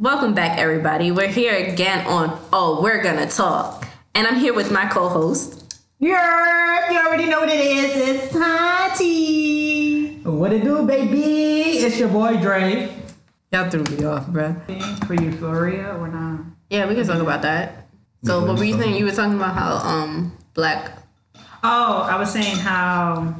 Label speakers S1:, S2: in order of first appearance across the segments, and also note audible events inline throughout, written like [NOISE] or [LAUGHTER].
S1: Welcome back, everybody. We're here again on Oh, We're Gonna Talk. And I'm here with my co host.
S2: Yeah, you already know what it is. It's Tati.
S3: What it do, baby? It's your boy Dre.
S1: Y'all threw me off, bruh.
S2: For Euphoria or not?
S1: Yeah, we can talk about that. So, what were you saying? You were talking about how um black.
S2: Oh, I was saying how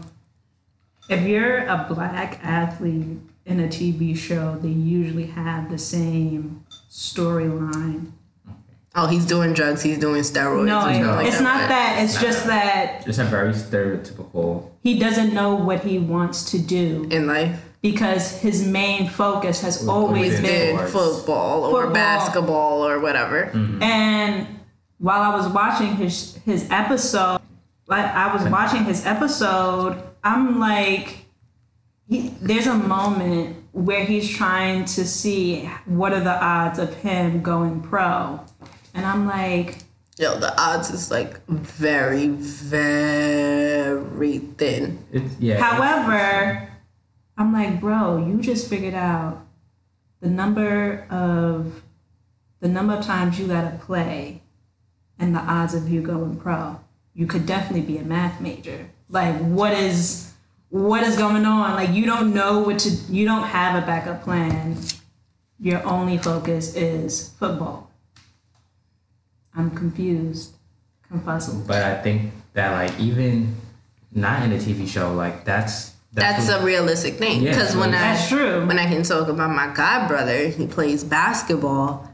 S2: if you're a black athlete in a TV show, they usually have the same storyline.
S1: Oh, he's doing drugs. He's doing steroids.
S2: No,
S1: or something like
S2: it's not that. It's just that
S3: It's a very stereotypical.
S2: he doesn't know what he wants to do
S1: in life.
S2: because his main focus has always been
S1: Did
S3: Sports.
S1: football or
S2: Football.
S1: basketball or whatever. Mm-hmm.
S2: And while I was watching his his episode, like I was watching his episode, I'm like, he, there's a moment where he's trying to see what are the odds of him going pro, and I'm like,
S1: Yo, the odds is like very, very thin.
S3: It's yeah.
S2: however, I'm like, bro, you just figured out the number of the number of times you gotta play and the odds of you going pro. You could definitely be a math major. Like what is what is going on? Like you don't know what to you don't have a backup plan. Your only focus is football. I'm confused. Confuzzled.
S3: But I think that like even not in a TV show, like that's
S1: That's
S3: what-
S1: a realistic thing.
S3: Yeah,
S1: Because when I
S2: That's true.
S1: when I can talk about my god brother, he plays basketball,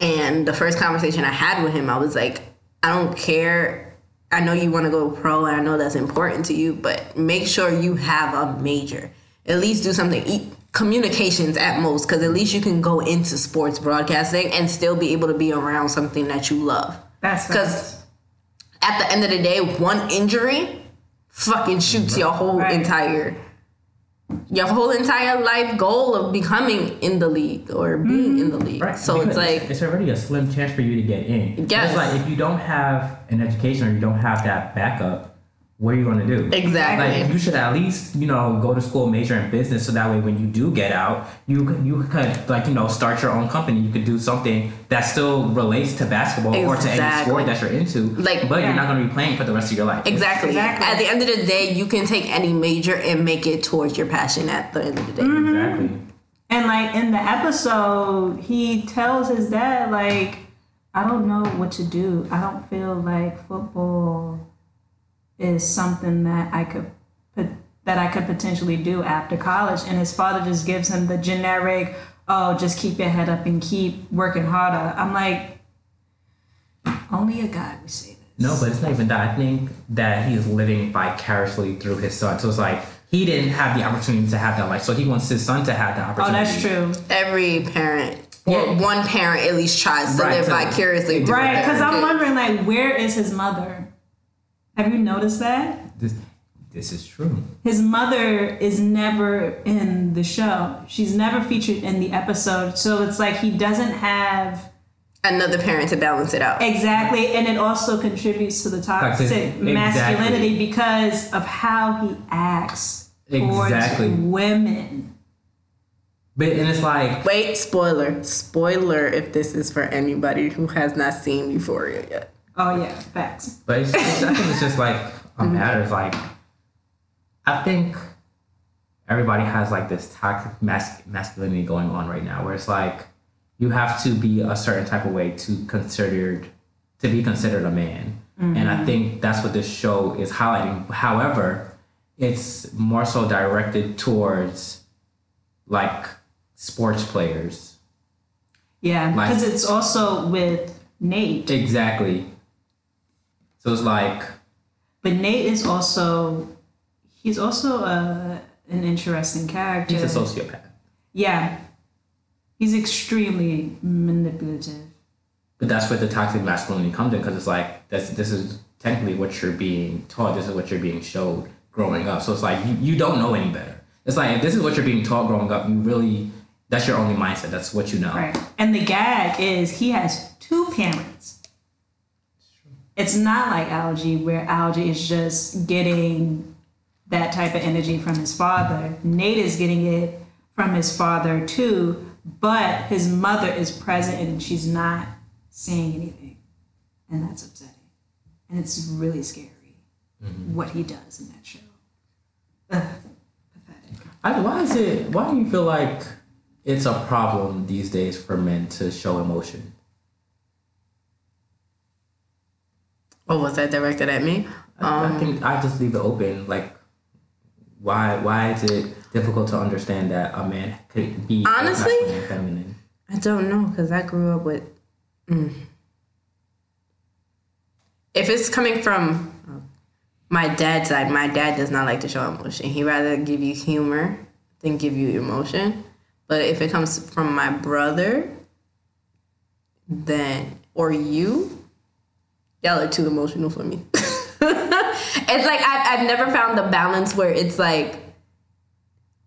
S1: and the first conversation I had with him, I was like, I don't care. I know you want to go pro, and I know that's important to you, but make sure you have a major. At least do something. e- Communications at most, because at least you can go into sports broadcasting and still be able to be around something that you love.
S2: That's
S1: Because at the end of the day, one injury fucking shoots your whole
S2: Right.
S1: entire your whole entire life goal of becoming in the league or being mm-hmm. in the league.
S3: Right.
S1: So it's like
S3: it's already a slim chance for you to get in.
S1: Yes.
S3: It's like if you don't have an education or you don't have that backup, what are you going to do?
S1: Exactly.
S3: Like you should at least you know go to school, major in business, so that way when you do get out, you you could like you know start your own company. You could do something that still relates to basketball or to any sport that you're into.
S1: Like-
S3: but
S2: Yeah.
S3: you're not going to be playing for the rest of your life.
S1: exactly.
S2: Exactly.
S1: At the end of the day, you can take any major and make it towards your passion at the end of the day. Mm-hmm.
S3: Exactly.
S2: And like in the episode, he tells his dad, like, I don't know what to do. I don't feel like football is something that I could put that I could potentially do after college. And his father just gives him the generic, oh, just keep your head up and keep working harder. I'm like, only a guy would say this.
S3: No, but it's not even that. I think that he's living vicariously through his son. So it's like he didn't have the opportunity to have that life. So he wants his son to have that opportunity.
S2: Oh, that's true.
S1: Every parent or
S3: Yeah.
S1: one parent at least tries to
S3: Right,
S1: live vicariously
S2: Right, because I'm
S1: kids.
S2: wondering, like, where is his mother? Have you noticed that?
S3: This, this is true.
S2: his mother is never in the show. She's never featured in the episode. So it's like he doesn't have
S1: another parent to balance it out.
S2: exactly, and it also contributes to the toxic
S3: Toxic-
S2: masculinity because of how he acts
S3: Exactly.
S2: towards women.
S3: But and it's like
S1: Wait, spoiler. Spoiler if this is for anybody who has not seen Euphoria yet.
S2: Oh yeah, facts.
S3: But it's, it's, I think it's just like [LAUGHS] a matter of like, I think everybody has like this toxic mas- masculinity going on right now, where it's like you have to be a certain type of way to considered to be considered a man, and I mm-hmm. think that's what this show is highlighting. However, it's more so directed towards like sports players.
S2: Yeah,
S3: Like-
S2: because it's also with Nate.
S3: Exactly. So it's like
S2: But Nate is also he's also a, an interesting character.
S3: he's a sociopath.
S2: Yeah. He's extremely manipulative.
S3: But that's where the toxic masculinity comes in because it's like this, this is technically what you're being taught. This is what you're being showed growing up. So it's like you, you don't know any better. It's like if this is what you're being taught growing up, you really that's your only mindset. That's what you know.
S2: Right. And the gag is he has two parents. It's not like algae where algae is just getting that type of energy from his father. Nate is getting it from his father too, but his mother is present and she's not saying anything, and that's upsetting, and it's really scary mm-hmm. what he does in that show. Ugh, pathetic.
S3: I, why is it? Why do you feel like it's a problem these days for men to show emotion?
S1: Oh, was that directed at me?
S3: I,
S1: Um,
S3: I think I just leave it open. Like, why? Why is it difficult to understand that a man could be
S1: Honestly?
S3: feminine?
S1: I don't know because I grew up with. mm. If it's coming from my dad's side, my dad does not like to show emotion. He rather give you humor than give you emotion. But if it comes from my brother, then or you, y'all are too emotional for me. [LAUGHS] it's like I've, I've never found the balance where it's like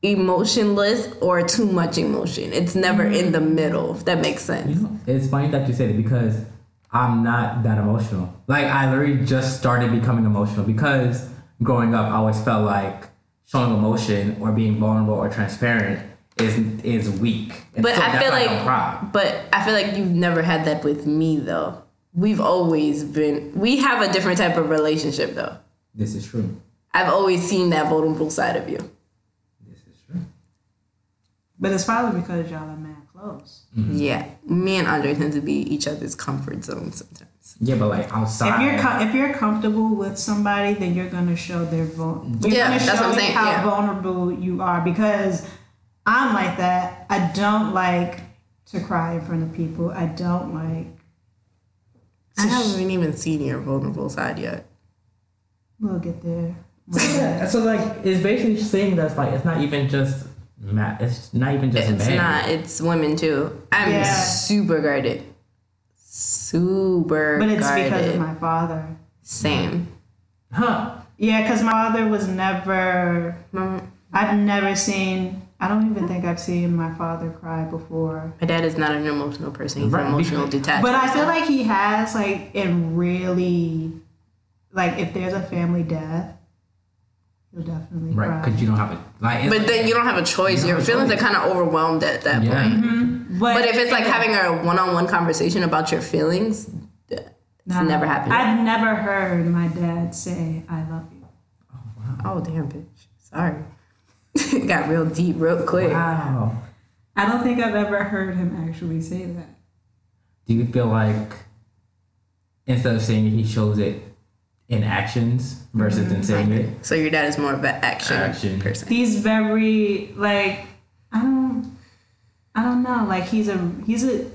S1: emotionless or too much emotion. It's never in mm-hmm. the middle. If that makes sense.
S3: You know, it's funny that you say it because I'm not that emotional. Like I literally just started becoming emotional because growing up, I always felt like showing emotion or being vulnerable or transparent is is weak. And
S1: But
S3: so
S1: I feel like, but I feel like you've never had that with me though. We've always been. We have a different type of relationship though.
S3: this is true.
S1: I've always seen that vulnerable side of you.
S3: This is true.
S2: But it's probably because y'all are mad close. Mm-hmm.
S1: Yeah, me and Andre tend to be each other's comfort zone sometimes.
S3: Yeah, but like outside.
S2: If you're com- if you're comfortable with somebody, then you're gonna show their vul- you're
S1: Yeah,
S2: gonna
S1: that's
S2: show
S1: what I'm saying,
S2: how
S1: yeah.
S2: vulnerable you are because I'm like that. I don't like to cry in front of people. I don't like.
S1: I haven't even seen your vulnerable side yet.
S2: We'll get there.
S3: Yeah, so like it's basically saying that's like it's not even just ma- it's not even just men.
S1: It's
S3: men.
S1: not. It's women too. I'm
S2: Yeah.
S1: super guarded. Super
S2: But it's
S1: guarded.
S2: because of my father.
S1: Same.
S3: Huh.
S2: Yeah, because my father was never.
S1: My,
S2: I've never seen. I don't even think I've seen my father cry before.
S1: my dad is not an emotional person. He's
S3: Right,
S1: an emotional
S3: because-
S1: detached.
S2: But I feel like he has like in really, like if there's a family death, he'll definitely
S3: Right,
S2: cry.
S3: because you don't have a like. it's-
S1: But then you don't have a choice.
S3: You
S1: Your
S3: don't
S1: feelings
S3: choice.
S1: are kind of overwhelmed at that
S3: yeah.
S1: point. Mm-hmm.
S2: But,
S1: But if it's like having a one-on-one conversation about your feelings, it's
S2: Nah,
S1: never happened.
S2: I've never heard my dad say "I love you."
S1: Oh, wow. oh damn, bitch. Sorry. It [LAUGHS] got real deep real quick.
S3: Wow.
S2: I don't think I've ever heard him actually say that.
S3: Do you feel like instead of saying it, he shows it in actions versus in saying it?
S1: So your dad is more of an action,
S3: Action.
S1: person.
S2: He's very like I don't, I don't know. Like he's a he's a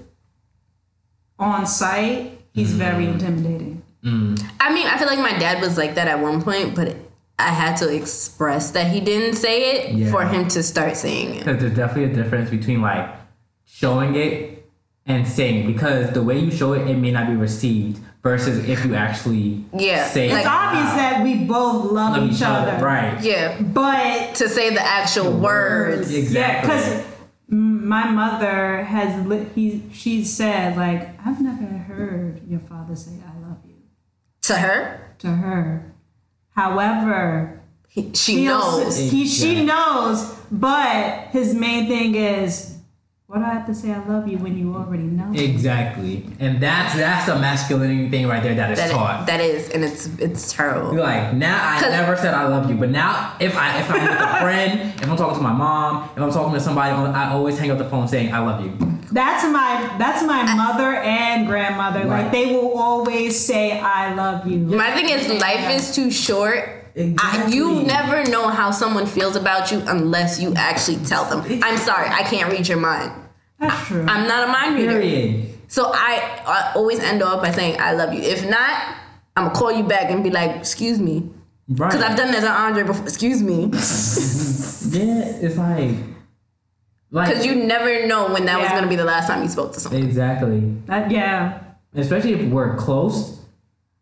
S2: on site. He's very intimidating.
S3: Mm.
S1: I mean, I feel like my dad was like that at one point, but I had to express that he didn't say it
S3: Yeah.
S1: for him to start saying it.
S3: Because there's definitely a difference between like showing it and saying it. Because the way you show it, it may not be received versus if you actually
S1: Yeah,
S3: say
S1: like-
S2: It's obvious that we both love,
S3: love
S2: each, other.
S3: Right.
S1: Yeah,
S2: But
S1: to say the actual words.
S2: yeah,
S3: Exactly.
S2: because my mother has li- he she said like I've never heard your father say I love you
S1: To her,
S2: to her. However,
S1: he, she
S2: he
S1: knows.
S2: also- he she
S3: Yeah.
S2: knows, but his main thing is what do I have to say I love you when you already know?
S3: Exactly. And that's that's a masculinity thing right there that is
S1: That,
S3: taught.
S1: that is, and it's it's terrible.
S3: You're like now I never said I love you, but now if I if I'm with a [LAUGHS] friend, if I'm talking to my mom, if I'm talking to somebody, I always hang up the phone saying I love you.
S2: That's my that's my mother and grandmother.
S3: Right.
S2: Like they will always say I love you.
S1: My thing is, life is too short. I, you never know how someone feels about you unless you actually tell them. I'm sorry, I can't read your mind.
S2: That's true.
S1: I'm not a mind reader.
S3: Period.
S1: So I, I always end up by saying I love you. If not, I'm gonna call you back and be like, "Excuse me,"
S3: Right.
S1: because I've done this to Andre before. Excuse me, [LAUGHS]
S3: yeah, it's like like
S1: because you never know when that was gonna be the last time you spoke to someone.
S3: exactly.
S2: That- yeah.
S3: Especially if we're close.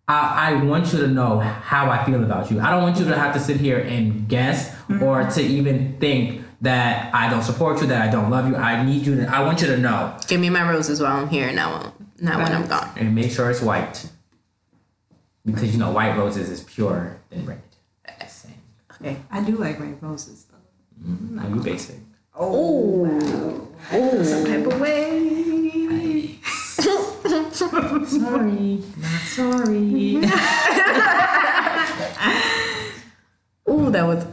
S3: I, I want you to know how I feel about you. I don't want you to have to sit here and guess or mm-hmm. to even think that I don't support you, that I don't love you. I need you to I want you to know.
S1: Give me my roses while I'm here, not when, not when I'm gone.
S3: And make sure it's white. Because you know white roses is purer than red. Just saying.
S1: Okay.
S2: I do like red roses though.
S3: Now you basic.
S2: Oh, wow. some type of way. [LAUGHS]
S3: Sorry, not sorry. [LAUGHS]
S1: Ooh, that was.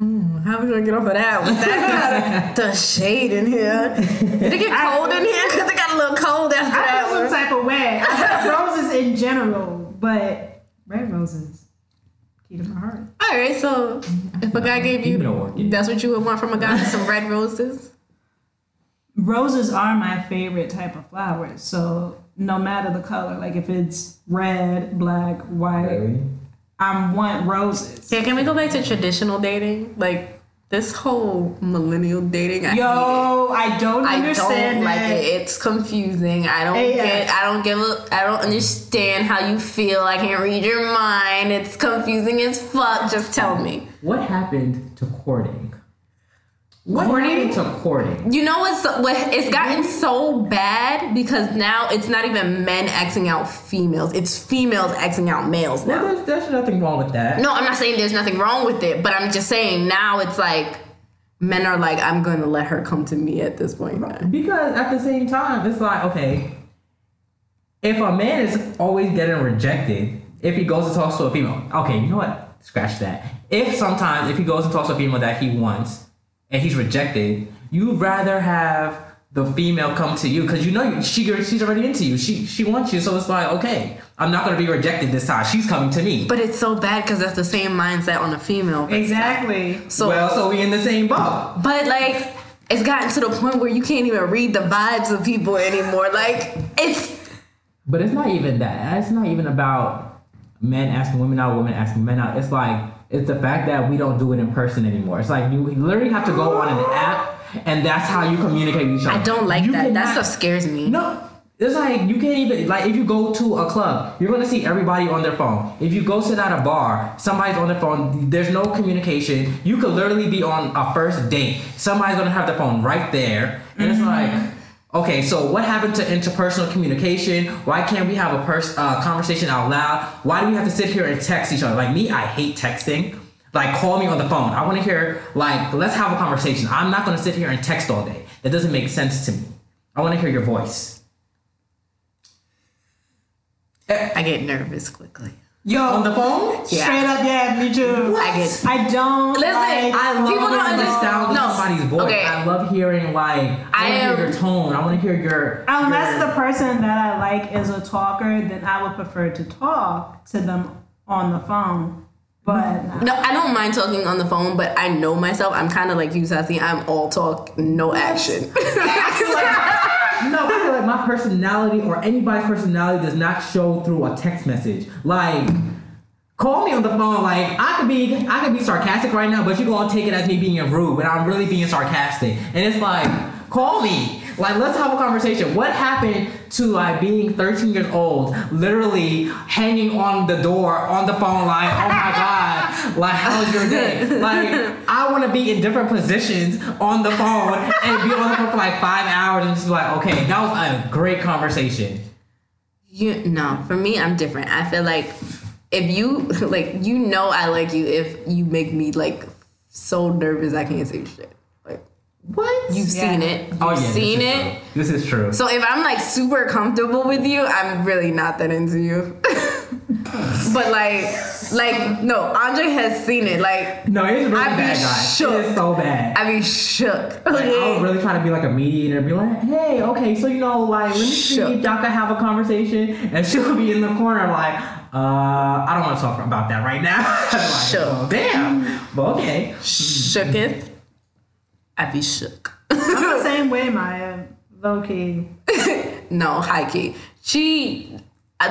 S1: Mm, how are we gonna get off of that? With that kind of [LAUGHS] the shade in here. Did it get cold in here? [LAUGHS] Cause it got a little cold after
S2: I
S1: that
S2: feel some
S1: one.
S2: type of way. I have [LAUGHS] roses in general, but red roses, key to my heart.
S1: All right, so if a guy gave
S3: Give me the
S1: you, that's what you would want from a guy, some red roses.
S2: Roses are my favorite type of flowers. So no matter the color, like if it's red, black, white,
S3: Really?
S2: I want roses.
S1: Yeah, can we go back to traditional dating? Like this whole millennial dating. I hate it.
S2: Yo, I don't
S1: I
S2: understand
S1: don't like it. It's confusing. I don't
S2: Yeah.
S1: get. I don't give. A, I don't understand how you feel. I can't read your mind. It's confusing as fuck. Just tell me.
S3: What happened to courting? What happened to courting?
S1: You know what's what? It's gotten so bad because now it's not even men Xing out females. It's females Xing out males now.
S3: Well, there's, there's nothing wrong with that.
S1: No, I'm not saying there's nothing wrong with it, but I'm just saying now it's like men are like, I'm gonna let her come to me at this point.
S3: Because at the same time, it's like, okay, if a man is always getting rejected, if he goes and talks to a female, okay, you know what? Scratch that. If sometimes, if he goes and talks to a female that he wants and he's rejected, you'd rather have the female come to you because you know she she's already into you. She she wants you, so it's like, okay, I'm not gonna be rejected this time. She's coming to me.
S1: But it's so bad because that's the same mindset on a female.
S2: exactly.
S1: So,
S3: well, so we in the same boat.
S1: but like, it's gotten to the point where you can't even read the vibes of people anymore. Like, it's
S3: But it's not even that. It's not even about men asking women out, women asking men out. It's like it's the fact that we don't do it in person anymore. It's like you literally have to go on an app, and that's how you communicate with each other.
S1: I don't like
S3: You
S1: that. That stuff scares me.
S3: No. It's like you can't even like if you go to a club, you're gonna see everybody on their phone. If you go sit at a bar, somebody's on their phone. There's no communication. You could literally be on a first date. Somebody's gonna have their phone right there, and it's mm-hmm. like, okay, so what happened to interpersonal communication? Why can't we have a pers- uh, conversation out loud? Why do we have to sit here and text each other? Like me, I hate texting. Like call me on the phone. I want to hear like let's have a conversation. I'm not gonna sit here and text all day. That doesn't make sense to me. I want to hear your voice.
S1: I get nervous quickly.
S2: Yo,
S3: On the phone?
S1: Yeah.
S2: straight up, yeah, me too.
S1: I get-
S2: I don't.
S1: Listen,
S2: like,
S3: I love
S1: People don't
S3: hearing
S1: understand-
S3: sound
S1: no.
S3: somebody's voice.
S1: Okay.
S3: I love hearing like I,
S1: I
S3: want to
S1: am-
S3: hear your tone. I want to hear your
S2: Unless
S3: your,
S2: the person that I like is a talker, then I would prefer to talk to them on the phone. But.
S1: No, I don't mind talking on the phone, but I know myself. I'm kind of like you, Sassy. I'm all talk, no action. [LAUGHS] [LAUGHS]
S3: no, I feel like my personality or anybody's personality does not show through a text message. Like, call me on the phone. Like, I could be, I could be sarcastic right now, but you're gonna take it as me being rude, but I'm really being sarcastic. And it's like, call me. Like, let's have a conversation. What happened to like being 13 years old, literally hanging on the door on the phone, line? oh my god, like, how's your day? [LAUGHS] Like, I want to be in different positions on the phone and be on the phone for like five hours and just be like, okay, that was a great conversation.
S1: You no, for me, I'm different. I feel like if you [LAUGHS] like, you know, I like you if you make me like so nervous I can't say shit. Like
S3: What?
S1: you've
S2: Yeah.
S1: seen it, you've
S3: oh yeah,
S1: seen
S3: this is
S1: it.
S3: True. This is true.
S1: So if I'm like super comfortable with you, I'm really not that into you. [LAUGHS] but like, like no, Andre has seen it. Like
S3: no, it's really
S1: I'd
S3: bad, guys.
S1: shook.
S3: It is so bad.
S1: I be shook.
S3: Like, I
S1: Okay?
S3: would really trying to be like a mediator and be like, hey, okay, so you know, like, let me see
S1: Shook.
S3: if y'all can have a conversation. And she'll be in the corner, like, uh, I don't want to talk about that right now. [LAUGHS] like,
S1: Shook.
S3: well, damn. But okay.
S1: Shooketh. I be shook.
S2: I'm the same way, Maya. Low key. [LAUGHS]
S1: No, high key. She,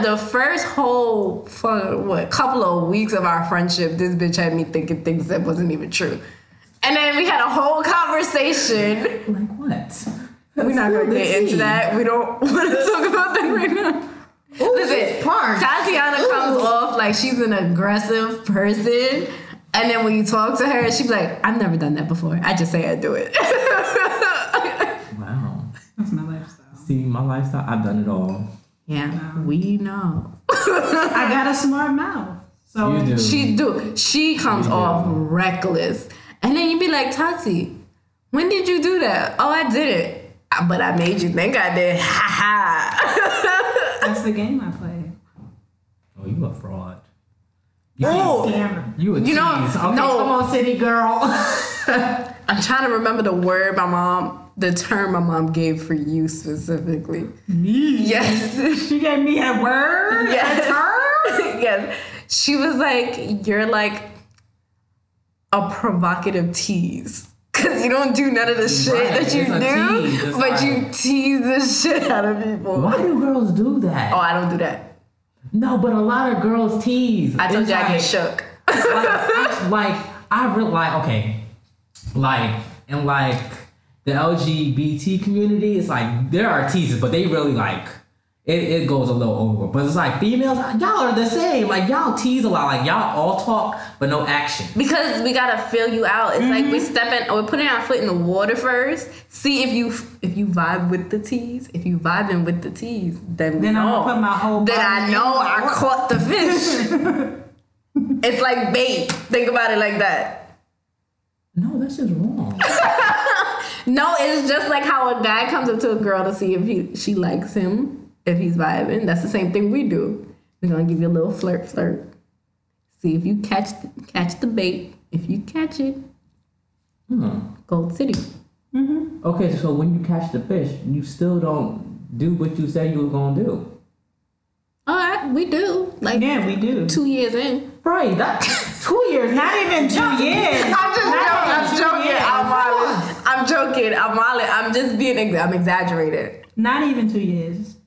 S1: the first whole fun, what couple of weeks of our friendship, this bitch had me thinking things that wasn't even true. And then we had a whole conversation.
S3: Like, what?
S1: We're not gonna get into that. We don't [LAUGHS] want to talk about that right now. Listen,
S3: park.
S1: Tatiana comes off like she's an aggressive person. And then when you talk to her, she's like, I've never done that before. I just say I do it. [LAUGHS]
S3: Wow.
S2: That's my lifestyle.
S3: See, my lifestyle, I've done it all.
S1: yeah, we know.
S2: I got a smart mouth. So
S3: You do.
S1: She do. She comes
S3: Yeah.
S1: off reckless, and then you be like, Tati, When did you do that? Oh, I did it. Ah, but I made you think I did. Ha [LAUGHS] ha.
S2: That's the game I play.
S3: Oh, you a fraud. You,
S1: Oh.
S2: Scammer.
S3: you
S1: You know,
S3: tease. Okay,
S1: no.
S3: come on, city girl. [LAUGHS]
S1: I'm trying to remember the word my mom, the term my mom gave for you specifically.
S3: Me.
S1: Yes.
S2: She gave me a word.
S1: Yes.
S2: A term? [LAUGHS]
S1: yes. She was like, You're like a provocative tease. Cause you don't do none of the shit
S3: Right,
S1: that you do, but you tease the [LAUGHS] shit out of people.
S3: Why do girls do that?
S1: Oh, I don't do that.
S3: No, but a lot of girls tease.
S1: I told
S3: It's
S1: you I get shook.
S3: like, I, like I really like okay, like and like the LGBT community, it's like there are teasers, but they really like it, it goes a little over. But it's like females, y'all are the same. Like y'all tease a lot. Like y'all all talk, but no action.
S1: Because we gotta fill you out. It's like
S3: Mm-hmm.
S1: we step in, we're putting our foot in the water first. See if you if you vibe with the tease. If you vibing with the tease, then we
S2: Then I'm gonna put my whole
S1: Then I know
S2: in
S1: I
S2: water.
S1: caught the fish. [LAUGHS] it's like bait. Think about it like that.
S3: No, that's just wrong. [LAUGHS]
S1: No, it's just like how a guy comes up to a girl to see if he she likes him, if he's vibing. That's the same thing we do. We're gonna give you a little flirt, flirt. See if you catch the, catch the bait. If you catch it,
S3: Hmm.
S1: Gold City. Mhm.
S3: Okay, so when you catch the fish, you still don't do what you said you were gonna do.
S1: All right, we do. Like
S2: Yeah, we do.
S1: two years in.
S3: Right, that two years.
S2: Not even two years. [LAUGHS]
S1: I'm just
S2: Not
S1: joking. I'm
S2: two
S1: joking.
S2: years.
S1: I'm Molly. I'm joking. I'm Molly. I'm just being. I'm exaggerated.
S2: Not even two years.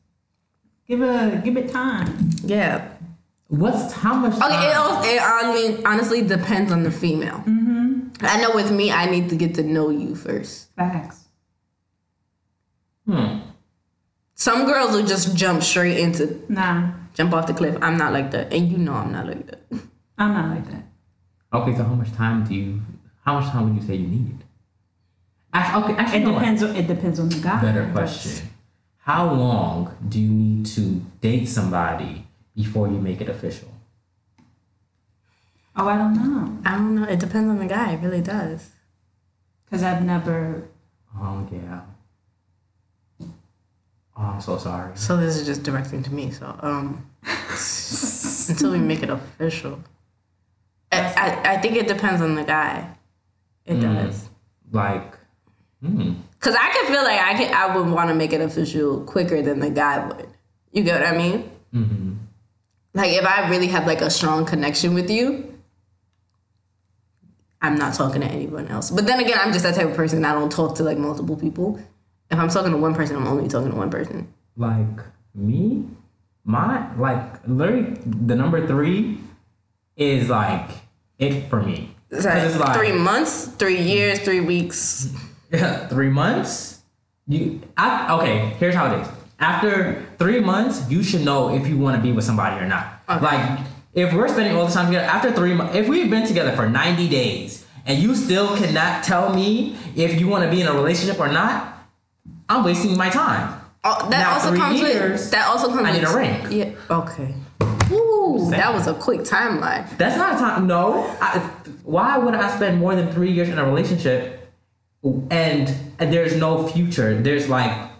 S2: Give a give it time.
S1: Yeah.
S3: What's how much? Time?
S1: Okay. It, also, it honestly, honestly depends on the female. Mm-hmm. I know with me, I need to get to know you first.
S2: Facts.
S3: Hmm.
S1: Some girls will just jump straight into
S2: Nah,
S1: jump off the cliff. I'm not like that, and you know I'm not like that. [LAUGHS]
S2: I'm not like that.
S3: Okay, so how much time do you? How much time would you say you need? Actually, okay, actually,
S2: It
S3: you
S2: depends. On, it depends on the guy.
S3: Better question. How long do you need to date somebody before you make it official?
S2: Oh, I don't know,
S1: I don't know. It depends on the guy. It really does.
S2: cause I've never.
S3: Oh yeah. Oh, I'm so sorry.
S1: So this is just directing to me. So um, [LAUGHS] until we make it official, I, I I think it depends on the guy. It does.
S3: Like, hmm.
S1: Cause I could feel like I can I would want to make it official quicker than the guy would. You get what I mean?
S3: hmm
S1: Like if I really have like a strong connection with you, I'm not talking to anyone else. But then again, I'm just that type of person. I don't talk to like multiple people. If I'm talking to one person, I'm only talking to one person.
S3: like me, my like literally the number three is like it for me.
S1: It's like,
S3: it's like-
S1: three months, three years, three weeks. [LAUGHS]
S3: Yeah, three months. You, I, okay. Here's how it is. After three months, you should know if you want to be with somebody or not.
S1: Okay.
S3: Like, if we're spending all the time together, after three months, if we've been together for 90 days and you still cannot tell me if you want to be in a relationship or not, I'm wasting my time.
S1: Oh, that also
S3: three
S1: comes
S3: years,
S1: with that also comes
S3: I need
S1: with
S3: a ring.
S1: Yeah. Okay. Ooh, that was a quick timeline.
S3: That's not a time. No. I, why would I spend more than three years in a relationship and, and there's no future? There's like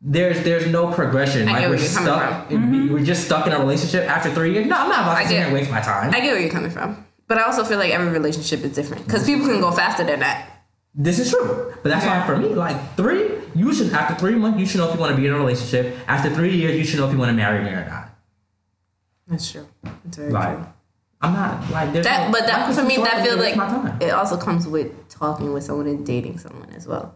S3: there's there's no progression.
S1: I
S3: like
S1: get
S3: we're
S1: where you're coming
S3: stuck.
S1: from.
S3: in- mm-hmm. We're just stuck in a relationship after three years. No, I'm not about
S1: I
S3: to sit here
S1: get-
S3: waste my time.
S1: I get where you're coming from, but I also feel like every relationship is different because people can go faster than that.
S3: this is true, but that's why for me, like three, you should after three months, you should know if you want to be in a relationship. After three years, you should know if you want to marry me or not.
S1: That's true. That's very
S3: Like,
S1: true.
S3: I'm not like there's
S1: That,
S3: no-
S1: but that for me, that feels like it also comes with talking with someone and dating someone as well.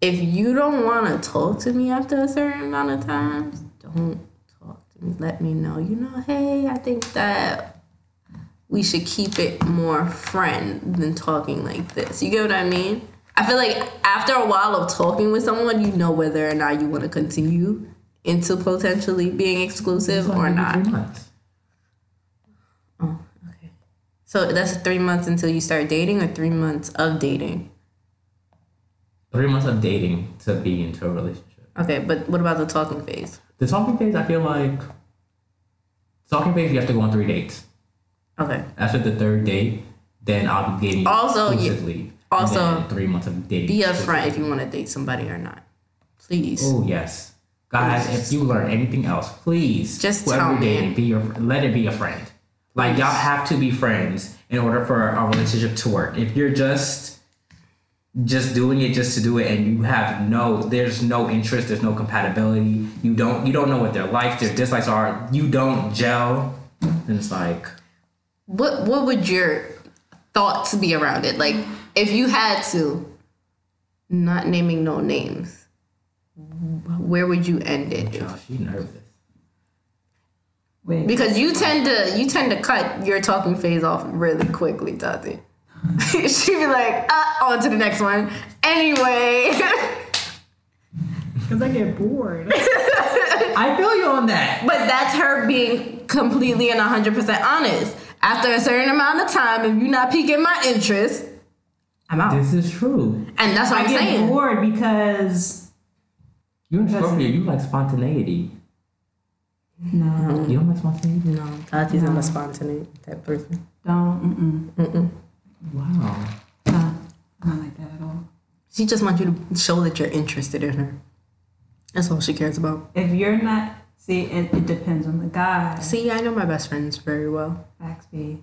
S1: If you don't want to talk to me after a certain amount of times, don't talk to me. Let me know. You know, hey, I think that we should keep it more friend than talking like this. You get what I mean? I feel like after a while of talking with someone, you know whether or not you want to continue into potentially being exclusive or not.
S3: Three months.
S1: Oh, okay. So that's three months until you start dating, or three months of dating.
S3: Three months of dating to be into a relationship.
S1: Okay, but what about the talking phase?
S3: The talking phase, I feel like talking phase, you have to go on three dates.
S1: Okay.
S3: After the third date, then I'll be dating
S1: Also, you-
S3: exclusively.
S1: Also,
S3: three months of dating.
S1: Be upfront if you want to date somebody or not. Please.
S3: Oh yes, guys. If you learn anything else, please
S1: Just
S3: whoever
S1: tell me.
S3: dating, be your let it be a friend. Like y'all have to be friends in order for a relationship to work. If you're just just doing it just to do it and you have no there's no interest there's no compatibility you don't you don't know what their likes their dislikes are you don't gel then it's like
S1: What What would your thoughts be around it? Like, if you had to, not naming no names, where would you end it?
S3: oh, she's nervous
S2: Wait,
S1: Because you tend to you tend to cut your talking phase off really quickly, Tati. [LAUGHS] She'd be like, uh, on to the next one. Anyway. [LAUGHS]
S2: because I get bored. [LAUGHS]
S3: i feel you on that
S1: But that's her being completely and 100% honest. After a certain amount of time, if you're not piquing my interest, I'm out.
S3: this is true
S1: And that's what
S2: I
S1: I'm
S2: get
S1: saying.
S2: bored because
S3: you're a scorpio you like spontaneity
S2: no,
S3: you don't like spontaneity
S1: No, Tati's not a spontaneous type person.
S2: don't. Mm-mm,
S3: wow
S2: no, not like that at all.
S1: She just wants you to show that you're interested in her. That's all she cares about.
S2: If you're not, see, it, it depends on the guy.
S1: See, I know my best friends very well.
S2: Facts be.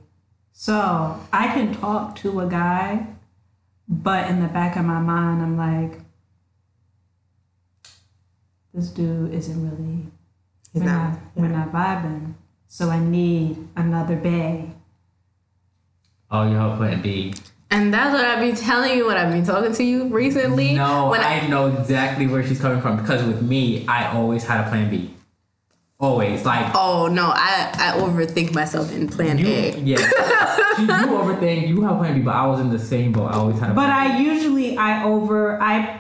S2: So I can talk to a guy, but in the back of my mind, I'm like, this dude isn't really.
S1: He's
S2: we're
S1: not,
S2: not. We're not vibing. So I need another bay.
S3: oh you're plan b
S1: And that's what I've been telling you when I've been talking to you recently.
S3: No,
S1: when
S3: I know exactly where she's coming from because with me, I always had a plan B. Always, like
S1: Oh no, I, I overthink myself in plan
S3: you,
S1: A.
S3: yeah. [LAUGHS] you, you overthink. You have plan B, but I was in the same boat. I always had a.
S2: But
S3: plan
S2: I usually I over I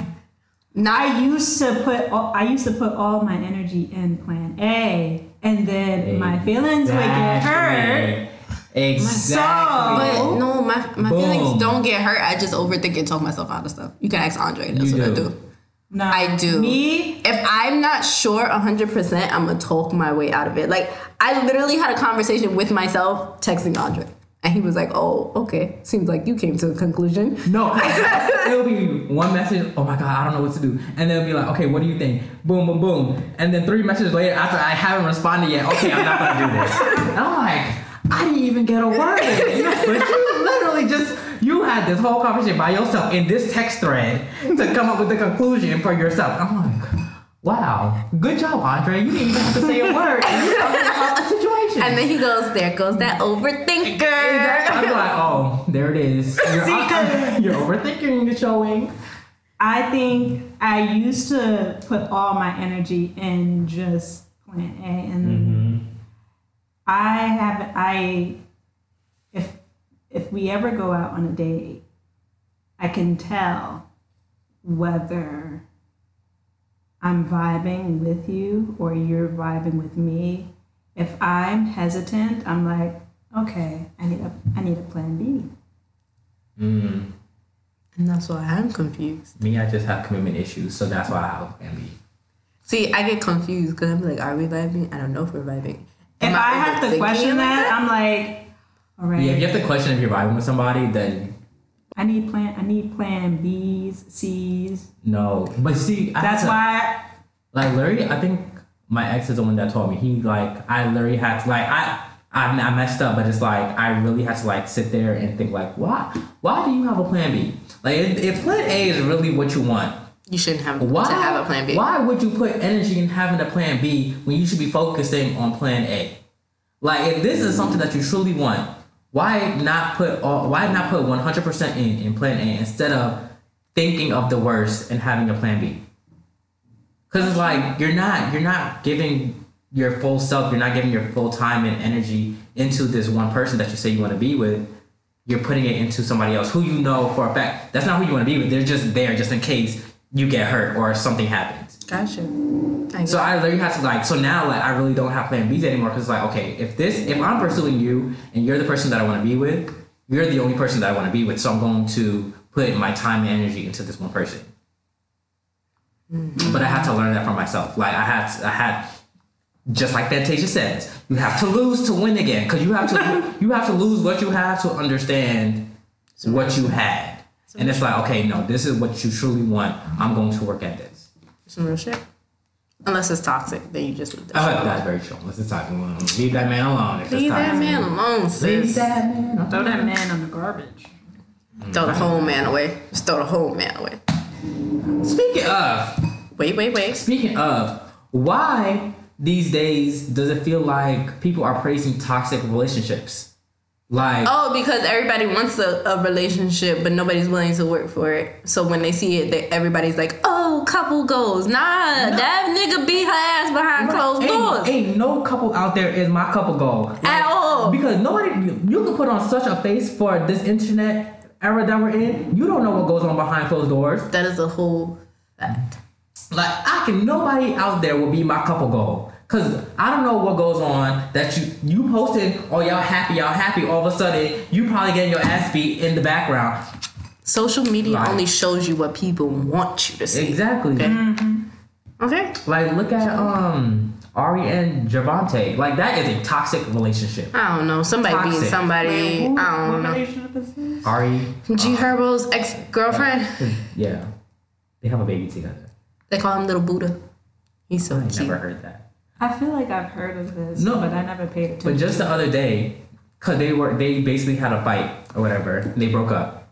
S1: Not
S2: I used to put all, I used to put all my energy in plan A, and then
S3: B.
S2: my feelings would get hurt.
S3: Exactly.
S1: but no, my my
S3: Boom.
S1: feelings don't get hurt. I just overthink and talk myself out of stuff. You can ask Andre. That's
S3: You
S1: what I
S3: do.
S1: do.
S2: No,
S1: I do.
S2: Me,
S1: If I'm not sure 100%, I'm gonna talk my way out of it. Like, I literally had a conversation with myself texting Andre. And he was like, oh, okay. Seems like you came to a conclusion.
S3: No, it'll be one message. Oh my god, I don't know what to do, and they'll be like, okay, what do you think? Boom, boom, boom, and then three messages later, after I haven't responded yet, okay, I'm not gonna do this. And I'm like, I didn't even get a word, [LAUGHS] but you literally just you had this whole conversation by yourself in this text thread to come up with the conclusion for yourself. I'm like, wow, good job, Andre. You didn't even have to say a word. And you talking about the situation.
S1: And then he goes, there goes that overthinker.
S3: I'm like, oh, there it is. [LAUGHS] You're,
S2: See, 'cause- [LAUGHS]
S3: you're overthinking the showing.
S2: I think I used to put all my energy in just plan A, and mm-hmm. I have I if if we ever go out on a date, I can tell whether I'm vibing with you or you're vibing with me. If I'm hesitant, I'm like, okay, I need a I need a plan B.
S3: Mm.
S1: And that's why I'm confused.
S3: Me, I just have commitment issues, so that's why I have a plan B.
S1: See, I get confused because I'm like, are we vibing? I don't know if we're vibing.
S2: If
S1: Am
S2: I have to question
S1: it like
S2: that, I'm like, all right.
S3: Yeah, if you have to question if you're vibing with somebody, then
S2: I need plan. I need plan B's, C's.
S3: no. But see, I
S2: That's
S3: have to-
S2: why.
S3: like Larry, I think my ex is the one that told me. He like I literally had to like I. I, I messed up, but it's like I really had to like sit there and think like, why? Why do you have a plan B? Like, if, if plan A is really what you want,
S1: You shouldn't have
S3: why
S1: to have a plan B.
S3: Why would you put energy in having a plan B when you should be focusing on plan A? Like, if this is something that you truly want, why not put all? Why not put one hundred percent in in plan A instead of thinking of the worst and having a plan B? Because it's like you're not you're not giving your full self, you're not giving your full time and energy into this one person that you say you want to be with. You're putting it into somebody else who you know for a fact that's not who you want to be with. They're just there just in case you get hurt or something happens.
S1: Gotcha. I
S3: So I literally have to like. So now like I really don't have plan Bs anymore because like okay, if this if I'm pursuing you and you're the person that I want to be with, you're the only person that I want to be with. So I'm going to put my time and energy into this one person. Mm-hmm. But I had to learn that for myself. Like I had I had just like Fantasia says, you have to lose to win again because you have to [LAUGHS] you have to lose what you have to understand what you had. and it's like, okay, no, this is what you truly want. I'm going to work at this.
S1: Some real shit. Unless it's toxic, then you just leave that
S3: Oh,
S1: alone.
S3: that's very true. Let's just talk. Leave that man alone. If it's
S1: Leave that man alone,
S3: Leave
S1: sis.
S3: that man. alone.
S2: Throw that man on the garbage.
S1: Throw the whole man away. Just throw the whole man away.
S3: Speaking of,
S1: Wait, wait, wait.
S3: speaking of, why these days does it feel like people are praising toxic relationships? Like,
S1: Oh, because everybody wants a, a relationship, but nobody's willing to work for it. So when they see it, they, everybody's like, "Oh, couple goals." Nah, that nigga beat her ass behind closed
S3: ain't,
S1: doors
S3: ain't no couple out there is my couple goal Like,
S1: at all.
S3: Because nobody, you, you can put on such a face for this internet era that we're in. You don't know what goes on behind closed doors.
S1: That is a whole fact.
S3: Like I can, nobody out there will be my couple goal. Cause I don't know what goes on that you you posted, oh y'all happy, y'all happy. All of a sudden, you probably getting your ass beat in the background.
S1: Social media
S3: Right.
S1: only shows you what people want you to see.
S3: Exactly.
S1: Okay.
S3: Like look at um Ari and Javante. Like that is a toxic relationship.
S1: I don't know. Somebody being
S3: Toxic.
S1: somebody.
S2: Who-
S1: I don't
S2: what
S1: know.
S2: relationship is this?
S3: Ari,
S1: G Herbo's ex girlfriend. [LAUGHS]
S3: yeah, they have a baby together.
S1: They call him Little Buddha. He's so cute
S3: I
S1: cute.
S3: never heard that.
S2: I feel like I've heard of this,
S3: No.
S2: but I never paid attention.
S3: But just the other day, cause they were they basically had a fight or whatever. They broke up,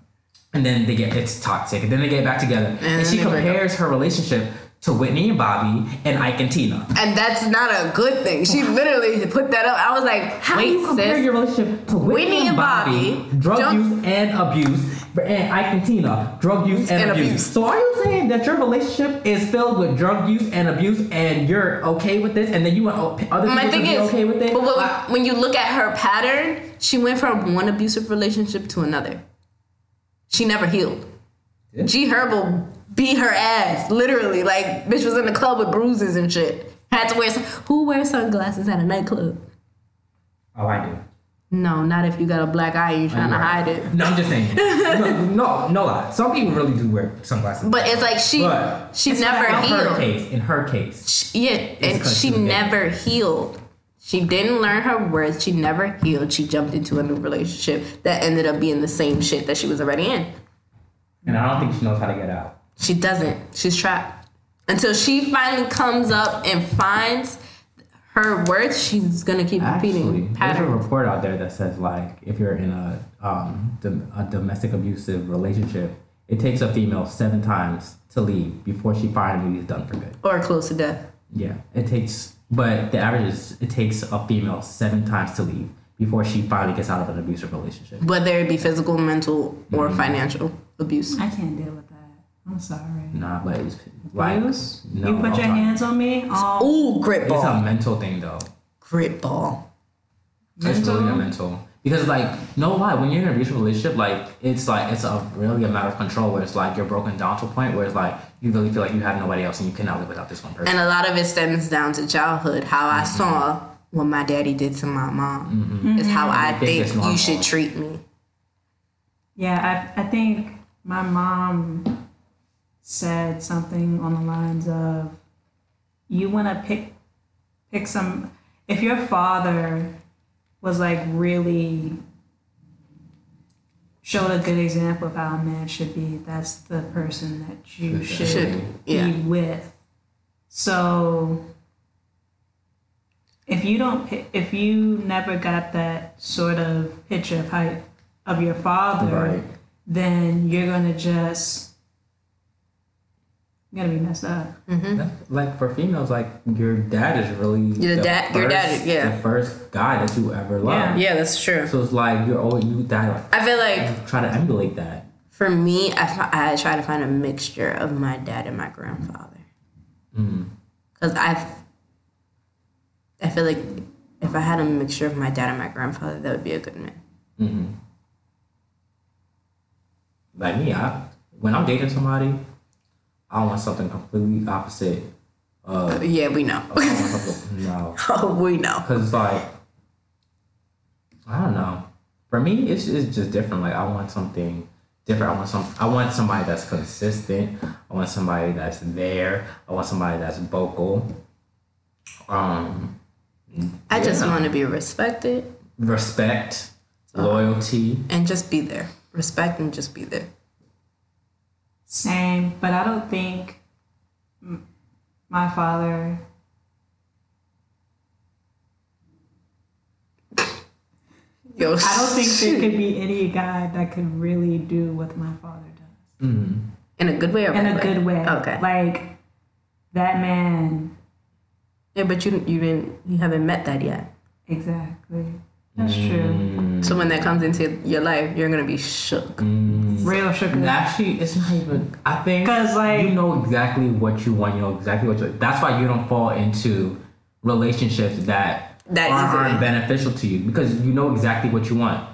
S3: and then they get it's toxic, and then they get back together, and,
S1: then
S3: she compares her relationship to Whitney and Bobby and Ike and Tina.
S1: And that's not a good thing. She literally put that up. I was like, how
S3: Wait,
S1: you
S3: compare
S1: sis?
S3: your relationship to Whitney,
S1: Whitney
S3: and Bobby,
S1: Bobby,
S3: drug
S1: jump-
S3: use and abuse, and Ike and Tina, drug use and,
S1: And
S3: abuse.
S1: abuse.
S3: So are you saying that your relationship is filled with drug use and abuse, and you're okay with this, and then you want other people
S1: My
S3: to be
S1: is,
S3: okay with it?
S1: but when, when you look at her pattern, she went from one abusive relationship to another. She never healed.
S3: Yeah.
S1: G Herbo beat her ass, literally. Like, bitch was in the club with bruises and shit. Had to wear some. Who wears sunglasses at a nightclub?
S3: oh, I do.
S1: No, not if you got a black eye and you're trying to hide it.
S3: No, I'm just saying. [LAUGHS] no, no, no lie. Some people really do wear sunglasses.
S1: But it's like she
S3: But
S1: she never
S3: not in her
S1: healed.
S3: case. In her case,
S1: She- yeah, and she never healed. She didn't learn her worth. She never healed. She jumped into a new relationship that ended up being the same shit that she was already in.
S3: and I don't think she knows how to get out.
S1: She doesn't. She's trapped. Until she finally comes up and finds her worth, she's gonna keep
S3: Actually,
S1: repeating
S3: there's a report out there that says like if you're in a um dom- a domestic abusive relationship, it takes a female seven times to leave before she finally is done for good.
S1: Or close to death.
S3: Yeah, it takes, but the average is it takes a female seven times to leave before she finally gets out of an abusive relationship.
S1: Whether it be physical, mental, or
S3: Mm-hmm.
S1: financial abuse.
S2: I can't deal with that. I'm sorry.
S3: Nah, but it's like
S2: Abuse?
S3: no,
S2: you put
S3: I'm
S2: your
S3: talking-
S2: hands on me. Oh,
S1: Ooh, grit
S3: It's a
S1: ball.
S3: mental thing though.
S1: Grit ball.
S3: It's really a
S2: Mental?
S3: mental. Because like no lie, when you're in an abusive relationship, like it's like it's a really a matter of control where it's like you're broken down to a point where it's like you really feel like you have nobody else and you cannot live without this one person.
S1: And a lot of it stems down to childhood. How I
S3: Mm-hmm.
S1: saw what my daddy did to my mom is how I
S3: They think
S1: think
S3: it's
S1: you
S3: normal.
S1: should treat me.
S2: Yeah, I, I think my mom said something on the lines of, "You want to pick pick some. If your father was like really showed a good example of how a man should be, that's the person that you
S3: Should-
S2: should,
S1: Should, yeah.
S2: be with. So." If you don't, if you never got that sort of picture of how of your father,
S3: Right.
S2: then you're gonna just you're gonna be messed up. Mm-hmm.
S3: That's- Like for females, like your dad is really
S1: Your
S3: the
S1: dad- your dad
S3: first-
S1: yeah.
S3: the first guy that you ever loved.
S1: Yeah, that's true.
S3: So it's like you're always you that
S1: I feel like
S3: try to emulate that.
S1: for me, I, I try to find a mixture of my dad and my grandfather. Mm-hmm. Because I, I feel like if I had a mixture of my dad and my grandfather, that would be a good man. Mm-hmm.
S3: Like me, I when I'm dating somebody, I want something completely opposite. Uh,
S1: Yeah, we know.
S3: I want something, no, [LAUGHS]
S1: oh, we know.
S3: because it's like I don't know. For me, it's it's just different. Like I want something different. I want some. I want somebody that's consistent. I want somebody that's there. I want somebody that's vocal. Um,
S1: I just want to be respected
S3: respect, loyalty.
S1: and just be there. Respect and just be there.
S2: Same, but I don't think my father.
S1: Yo,
S2: I don't think there could be any guy that could really do what my father does
S3: Mm.
S1: in a good way or
S2: in a good way.
S1: Okay.
S2: like that man.
S1: Yeah, but you you didn't you haven't met that yet.
S2: Exactly. That's true. Mm.
S1: So when that comes into your life, you're gonna be shook. Mm.
S2: Real sugar.
S3: And actually, it's not even. I think
S2: because like-
S3: you know exactly what you want. You know exactly what you. That's why you don't fall into relationships that,
S1: That
S3: aren't
S1: easily.
S3: beneficial to you because you know exactly what you want.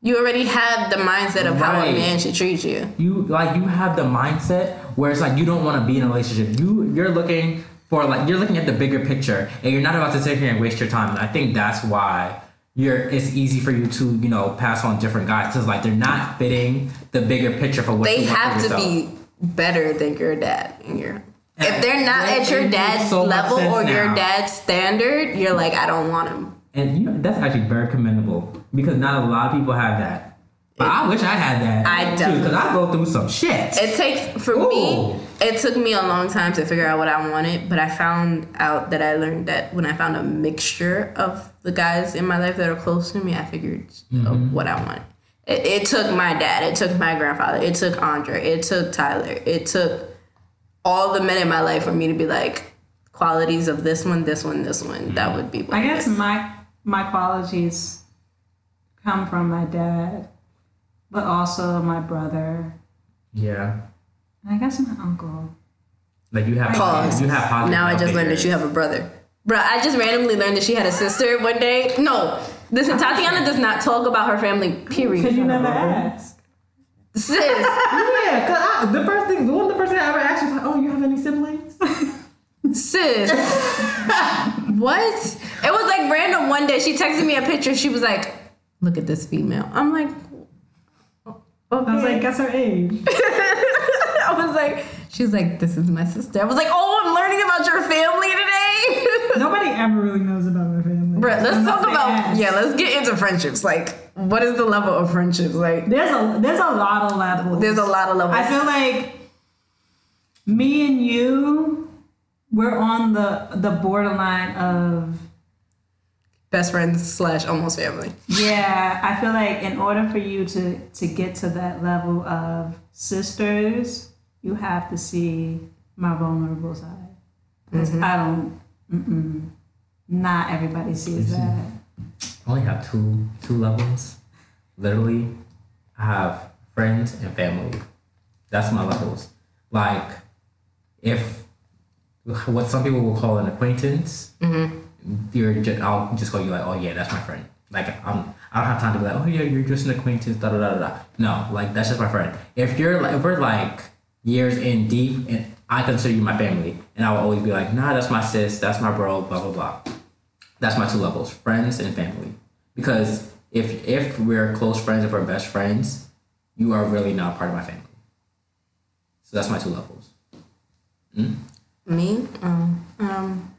S1: You already have the mindset of how a man should treat you.
S3: You like you have the mindset where it's like you don't want to be in a relationship. You you're looking for like you're looking at the bigger picture and you're not about to sit here and waste your time. And I think that's why you're it's easy for you to you know pass on different guys because like they're not fitting the bigger picture for what
S1: They
S3: you want for
S1: have to be better than your dad and your. If they're not at your dad's
S3: so
S1: level or your dad's standard, you're like, I don't want him.
S3: And you know, that's actually very commendable because not a lot of people have that. But I wish I had that.
S1: I
S3: too,
S1: definitely-
S3: because I go through some shit.
S1: It takes for
S3: Ooh.
S1: me. It took me a long time to figure out what I wanted, but I found out that I learned that when I found a mixture of the guys in my life that are close to me, I figured of mm-hmm. what I wanted. It, it took my dad. It took my grandfather. It took Andre. It took Tyler. It took all the men in my life for me to be like qualities of this one, this one, this one. That would be. What
S2: I guess
S1: is.
S2: my my qualities come from my dad, but also my brother.
S3: yeah.
S2: and I guess my uncle.
S3: Like you have
S1: Pause.
S3: you have positive
S1: Now I just learned that
S3: figures.
S1: you have a brother. Bruh, I just randomly learned that she had a sister one day. No, listen, Tatiana does not talk about her family, Period.
S2: Because you never asked.
S1: Sis,
S3: Yeah, cause I, the first thing, one of the first thing I ever asked was like, "Oh, you have any siblings?"
S1: sis. what? It was like random one day. She texted me a picture. She was like, look at this female. I'm like, okay.
S2: I was like, guess her age. [LAUGHS]
S1: I was like, she's like, this is my sister. I was like, oh, I'm learning about your family today. [LAUGHS]
S2: Nobody ever really knows about my family.
S1: Bruh, let's talk about
S2: ask.
S1: yeah, let's get into friendships. Like, what is the level of friendships? Like,
S2: There's a there's a lot of levels.
S1: there's a lot of levels.
S2: I feel like me and you, we're on the the borderline of
S1: best friends slash almost family.
S2: yeah. I feel like in order for you to to get to that level of sisters, you have to see my vulnerable side. 'Cause mm-hmm. I don't. Mm-mm, not everybody sees that.
S3: I only have two two levels. Literally, I have friends and family. That's my levels. Like, if what some people will call an acquaintance, mm-hmm. You're just, I'll just call you like, oh yeah, that's my friend. Like, I'm I don't have time to be like, oh yeah, you're just an acquaintance. Da da da da. No, like that's just my friend. If you're like, if we're like years in deep, and I consider you my family, and I will always be like, nah, that's my sis, that's my bro, blah blah blah. That's my two levels: friends and family. Because if if we're close friends, if we're best friends, you are really not part of my family. So that's my two levels.
S1: Me, um, um,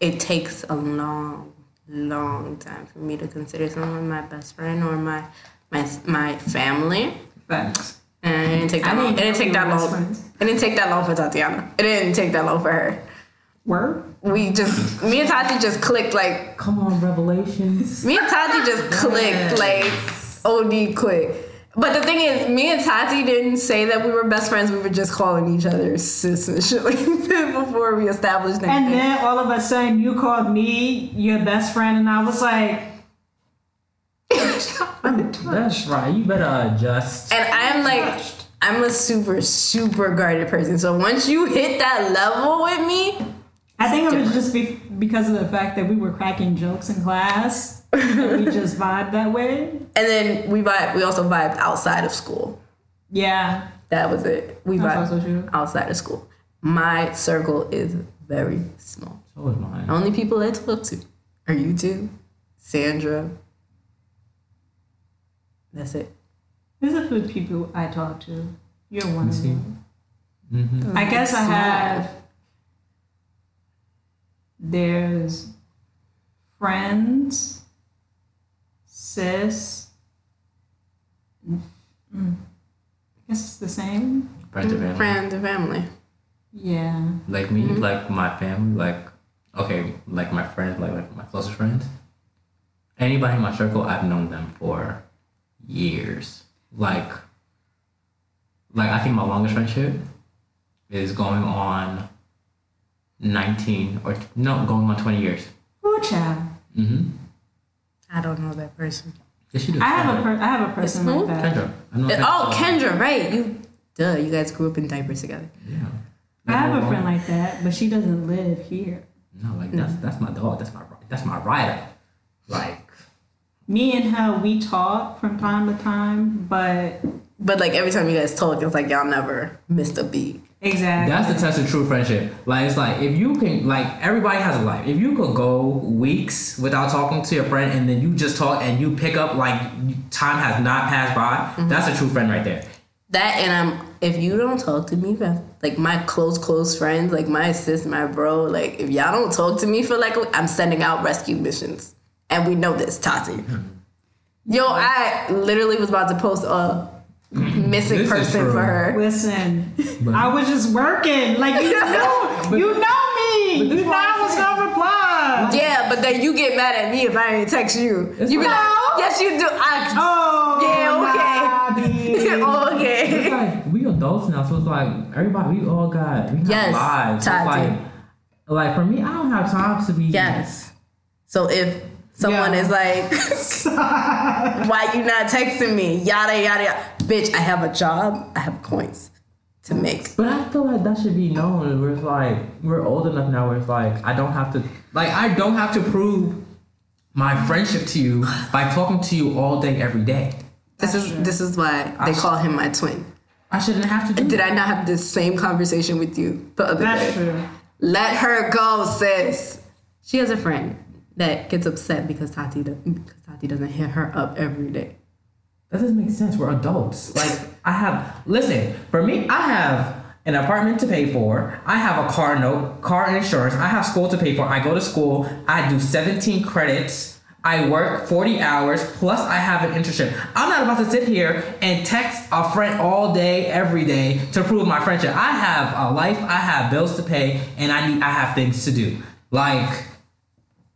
S1: it takes a long, long time for me to consider someone my best friend or my my my family.
S2: Thanks.
S1: And it didn't take that long. It
S2: didn't
S1: take that
S2: we were best
S1: long.
S2: friends.
S1: It didn't take that long for Tatiana. It didn't take that long for her.
S2: Word.
S1: We just, me and Tati just clicked like
S3: Come on, Revelations.
S1: Me and Tati just clicked like OD quick. But the thing is, me and Tati didn't say that we were best friends. We were just calling each other sis and shit like that before we established anything.
S2: And then all of a sudden you called me your best friend, and I was like, [LAUGHS]
S3: That's right. You better adjust.
S1: And I'm like, I'm a super, super guarded person. So once you hit that level with me,
S2: I think it was just be- because of the fact that we were cracking jokes in class. That we [LAUGHS] just vibed that way.
S1: and then we vibe. We also vibed outside of school.
S2: Yeah.
S1: That was it. We
S2: That's
S1: vibed outside of school. My circle is very small.
S3: So is mine.
S1: The only people I talk to are you two, Sandra. That's it.
S2: There's are the people I talk to. You're one of
S3: see.
S2: them.
S3: Mm-hmm.
S2: I guess I have. There's friends, sis, mm, guess it's the same.
S3: Friend and family.
S1: Friends and family.
S2: Yeah.
S3: Like me, like my family, like okay, like my friends, like, like my closest friends. Anybody in my circle, I've known them for years. Like, like I think my longest friendship is going on nineteen or no, going on twenty years.
S2: Ooh, child.
S3: Mm-hmm.
S1: I don't know that person.
S3: Yes, you do.
S2: I have a per- I have a person like that.
S3: Kendra. I know
S1: Oh, Kendra, right? You, duh. You guys grew up in diapers together.
S3: Yeah.
S2: I have a friend like that, but she doesn't live here.
S3: No, like that's that's my dog. That's my that's my rider. Like
S2: Me and her, we talk from time to time, but
S1: But like every time you guys talk, it's like y'all never missed a beat.
S2: Exactly.
S3: That's the test of true friendship. Like it's like if you can like everybody has a life. If you could go weeks without talking to your friend and then you just talk and you pick up like time has not passed by, mm-hmm. that's a true friend right there.
S1: That and I'm if you don't talk to me, like my close close friends, like my sis, my bro, like if y'all don't talk to me for like a week, I'm sending out rescue missions, and we know this, Tati. Mm-hmm. Yo, I literally was about to post a missing
S3: This
S1: person for her.
S2: Listen,
S3: But-
S2: I was just working. Like you [LAUGHS] know, you know me. You know I was gonna reply.
S1: Yeah, but then you get mad at me if I ain't text you.
S3: It's
S1: you be
S3: fine.
S1: like, yes, you do. I,
S2: Oh,
S1: Yeah, okay.
S2: Nabi. [LAUGHS]
S1: okay.
S3: It's like we adults now, so it's like everybody we all got we have
S1: Yes,
S3: lives. So it's
S1: Tati.
S3: like like for me, I don't have time to be
S1: Yes. So if someone
S2: Yeah.
S1: is like, [LAUGHS] why you not texting me? Yada yada yada. Bitch, I have a job. I have coins to make.
S3: But I feel like that should be known. We're like we're old enough now. Where it's like I don't have to like I don't have to prove my friendship to you by talking to you all day every day.
S1: This is this is why they call him my twin.
S3: I shouldn't have to do.
S1: Did I not have the same conversation with you the other
S2: That's
S1: day?
S2: true.
S1: Let her go, sis. She has a friend that gets upset because Tati do- because Tati doesn't hit her up every day.
S3: That doesn't make sense. We're adults. Like I have. Listen, for me, I have an apartment to pay for. I have a car note, car insurance. I have school to pay for. I go to school. I do 17 credits. I work 40 hours plus I have an internship. I'm not about to sit here and text a friend all day, every day to prove my friendship. I have a life. I have bills to pay, and I need. I have things to do. Like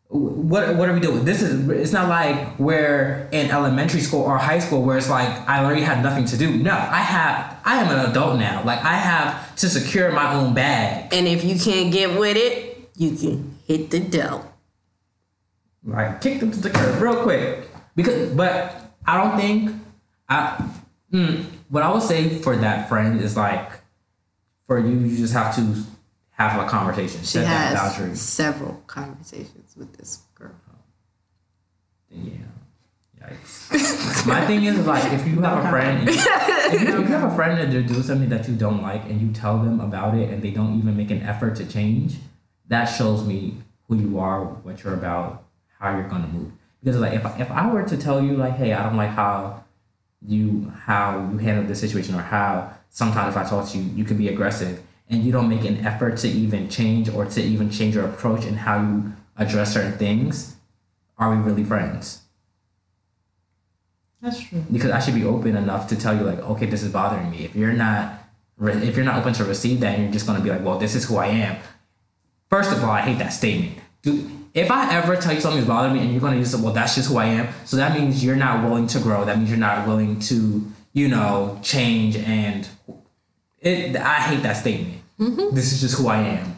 S3: what what are we doing? This is it's not like we're in elementary school or high school where it's like I already had nothing to do. No, I have I am an adult now. Like I have to secure my own bag.
S1: And if you can't get with it, you can hit the Dell.
S3: Like kick them to the curb real quick. Because but I don't think I mm, what I would say for that friend is like for you you just have to have a conversation.
S1: She has
S3: boundary.
S1: several conversations with this girl.
S3: Yeah. Yikes. My thing is like if you have a friend, and if, you, if you have a friend that they're doing something that you don't like, and you tell them about it, and they don't even make an effort to change, that shows me who you are, what you're about, how you're gonna move. Because like if if I were to tell you like, hey, I don't like how you how you handle this situation, or how sometimes if I talk to you, you can be aggressive, and you don't make an effort to even change or to even change your approach and how you address certain things, are we really friends?
S2: That's true.
S3: because I should be open enough to tell you like, okay, this is bothering me. If you're not, if you're not open to receive that, and you're just gonna be like, well, this is who I am. First of all, I hate that statement. Dude, if I ever tell you something's bothering me, and you're gonna use it, well, that's just who I am. So that means you're not willing to grow. That means you're not willing to, you know, change. And it, I hate that statement. Mm-hmm. This is just who I am.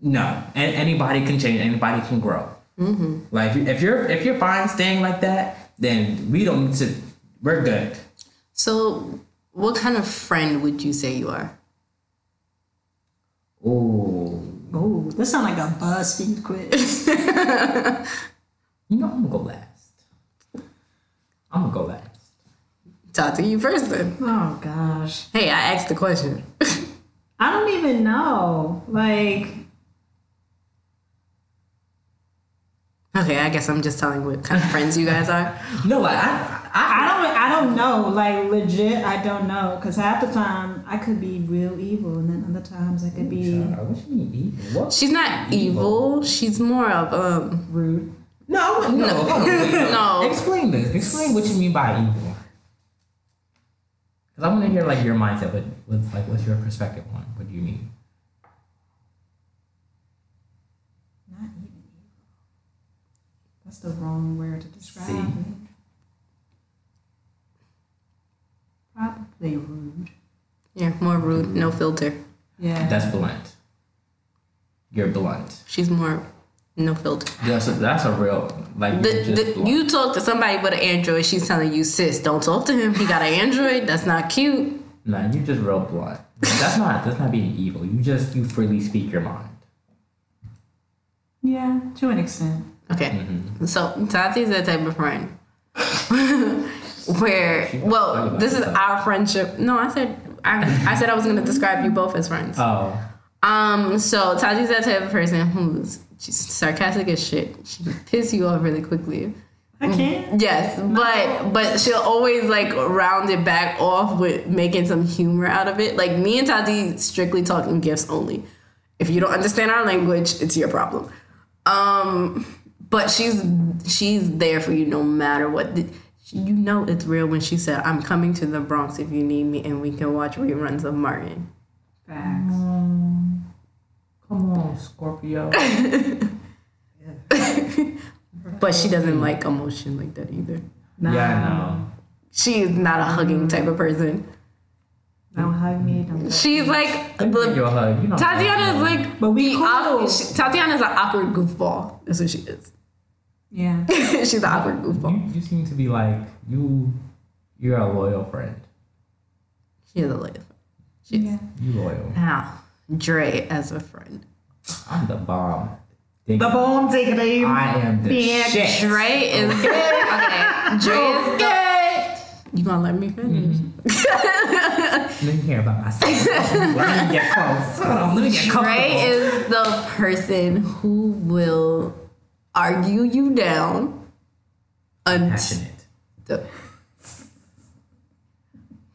S3: No, and anybody can change. Anybody can grow. Mm-hmm. Like if you're if you're fine staying like that, then we don't need to. We're good.
S1: So, what kind of friend would you say you are?
S3: Oh,
S2: Oh, this sounds like a BuzzFeed quiz. [LAUGHS]
S3: you know I'm gonna go last. I'm gonna go last.
S1: Talk to you first then.
S2: oh gosh,
S1: Hey, I asked the question. [LAUGHS]
S2: I don't even know. Like,
S1: okay, I guess I'm just telling what kind of friends you guys are. [LAUGHS]
S3: No, like I, I,
S2: I don't, I don't know. Like, legit, I don't know. Cause half the time I could be real evil, and then other times I could be
S3: Child, what you mean evil? What?
S1: She's not evil. She's more of um.
S2: rude.
S3: No, no, no. [LAUGHS]
S1: No.
S3: Explain this. Explain what you mean by evil. Because I want to hear like your mindset, but what's like what's your perspective on it? what do you mean?
S2: Not even evil. That's the wrong word to describe
S3: See?
S2: me. Probably rude.
S1: Yeah, more rude, no filter.
S2: Yeah.
S3: That's blunt. You're blunt.
S1: She's more no filter.
S3: That's a, that's a real like
S1: The,
S3: you're
S1: the, you talk to somebody with an Android, she's telling you, sis, don't talk to him. He got an Android. That's not cute.
S3: Nah, you just real blunt. That's not that's not being evil. You just you freely speak your mind.
S2: yeah, to an extent.
S1: Okay.
S3: Mm-hmm.
S1: So Tati's that type of friend. [LAUGHS] Where well, this is our friendship. No, I said I, I said I was gonna describe you both as friends.
S3: Oh,
S1: Um, so Tati's that type of person who's she's sarcastic as shit. She can piss you off really quickly.
S2: I can't.
S1: Yes, but but she'll always like round it back off with making some humor out of it. Like me and Tati strictly talking gifts only. If you don't understand our language, it's your problem. Um, but she's she's there for you no matter what. The- You know it's real when she said, "I'm coming to the Bronx if you need me, and we can watch reruns of Martin."
S2: Facts. Mm.
S3: come on, Scorpio. [LAUGHS]
S1: But she doesn't like emotion like that either.
S2: Nah,
S3: Yeah, I know.
S1: She is not a hugging mm. type of person.
S2: Don't hug me. Don't.
S1: She's like
S3: Give
S1: the
S3: you a hug. You know.
S1: Tatiana is like,
S2: But we
S1: the
S2: cool.
S1: awkward, Tatiana's an awkward goofball. That's what she is.
S2: Yeah. [LAUGHS]
S1: She's an awkward goofball.
S3: You, you seem to be like you. You're a loyal friend.
S1: She is a loyal. She's
S2: Yeah.
S3: You loyal.
S1: now Dre as a friend.
S3: I'm the bomb. Dig-
S2: The bone diggity.
S3: I am the
S2: Bitch.
S3: shit.
S1: Dre is okay. Dre is the, You gonna let me finish? Mm-hmm. [LAUGHS]
S3: Let me hear about myself. let me get close. Hold [LAUGHS] on, let me get
S1: Dre
S3: comfortable.
S1: is the person who will argue you down until
S3: passionate.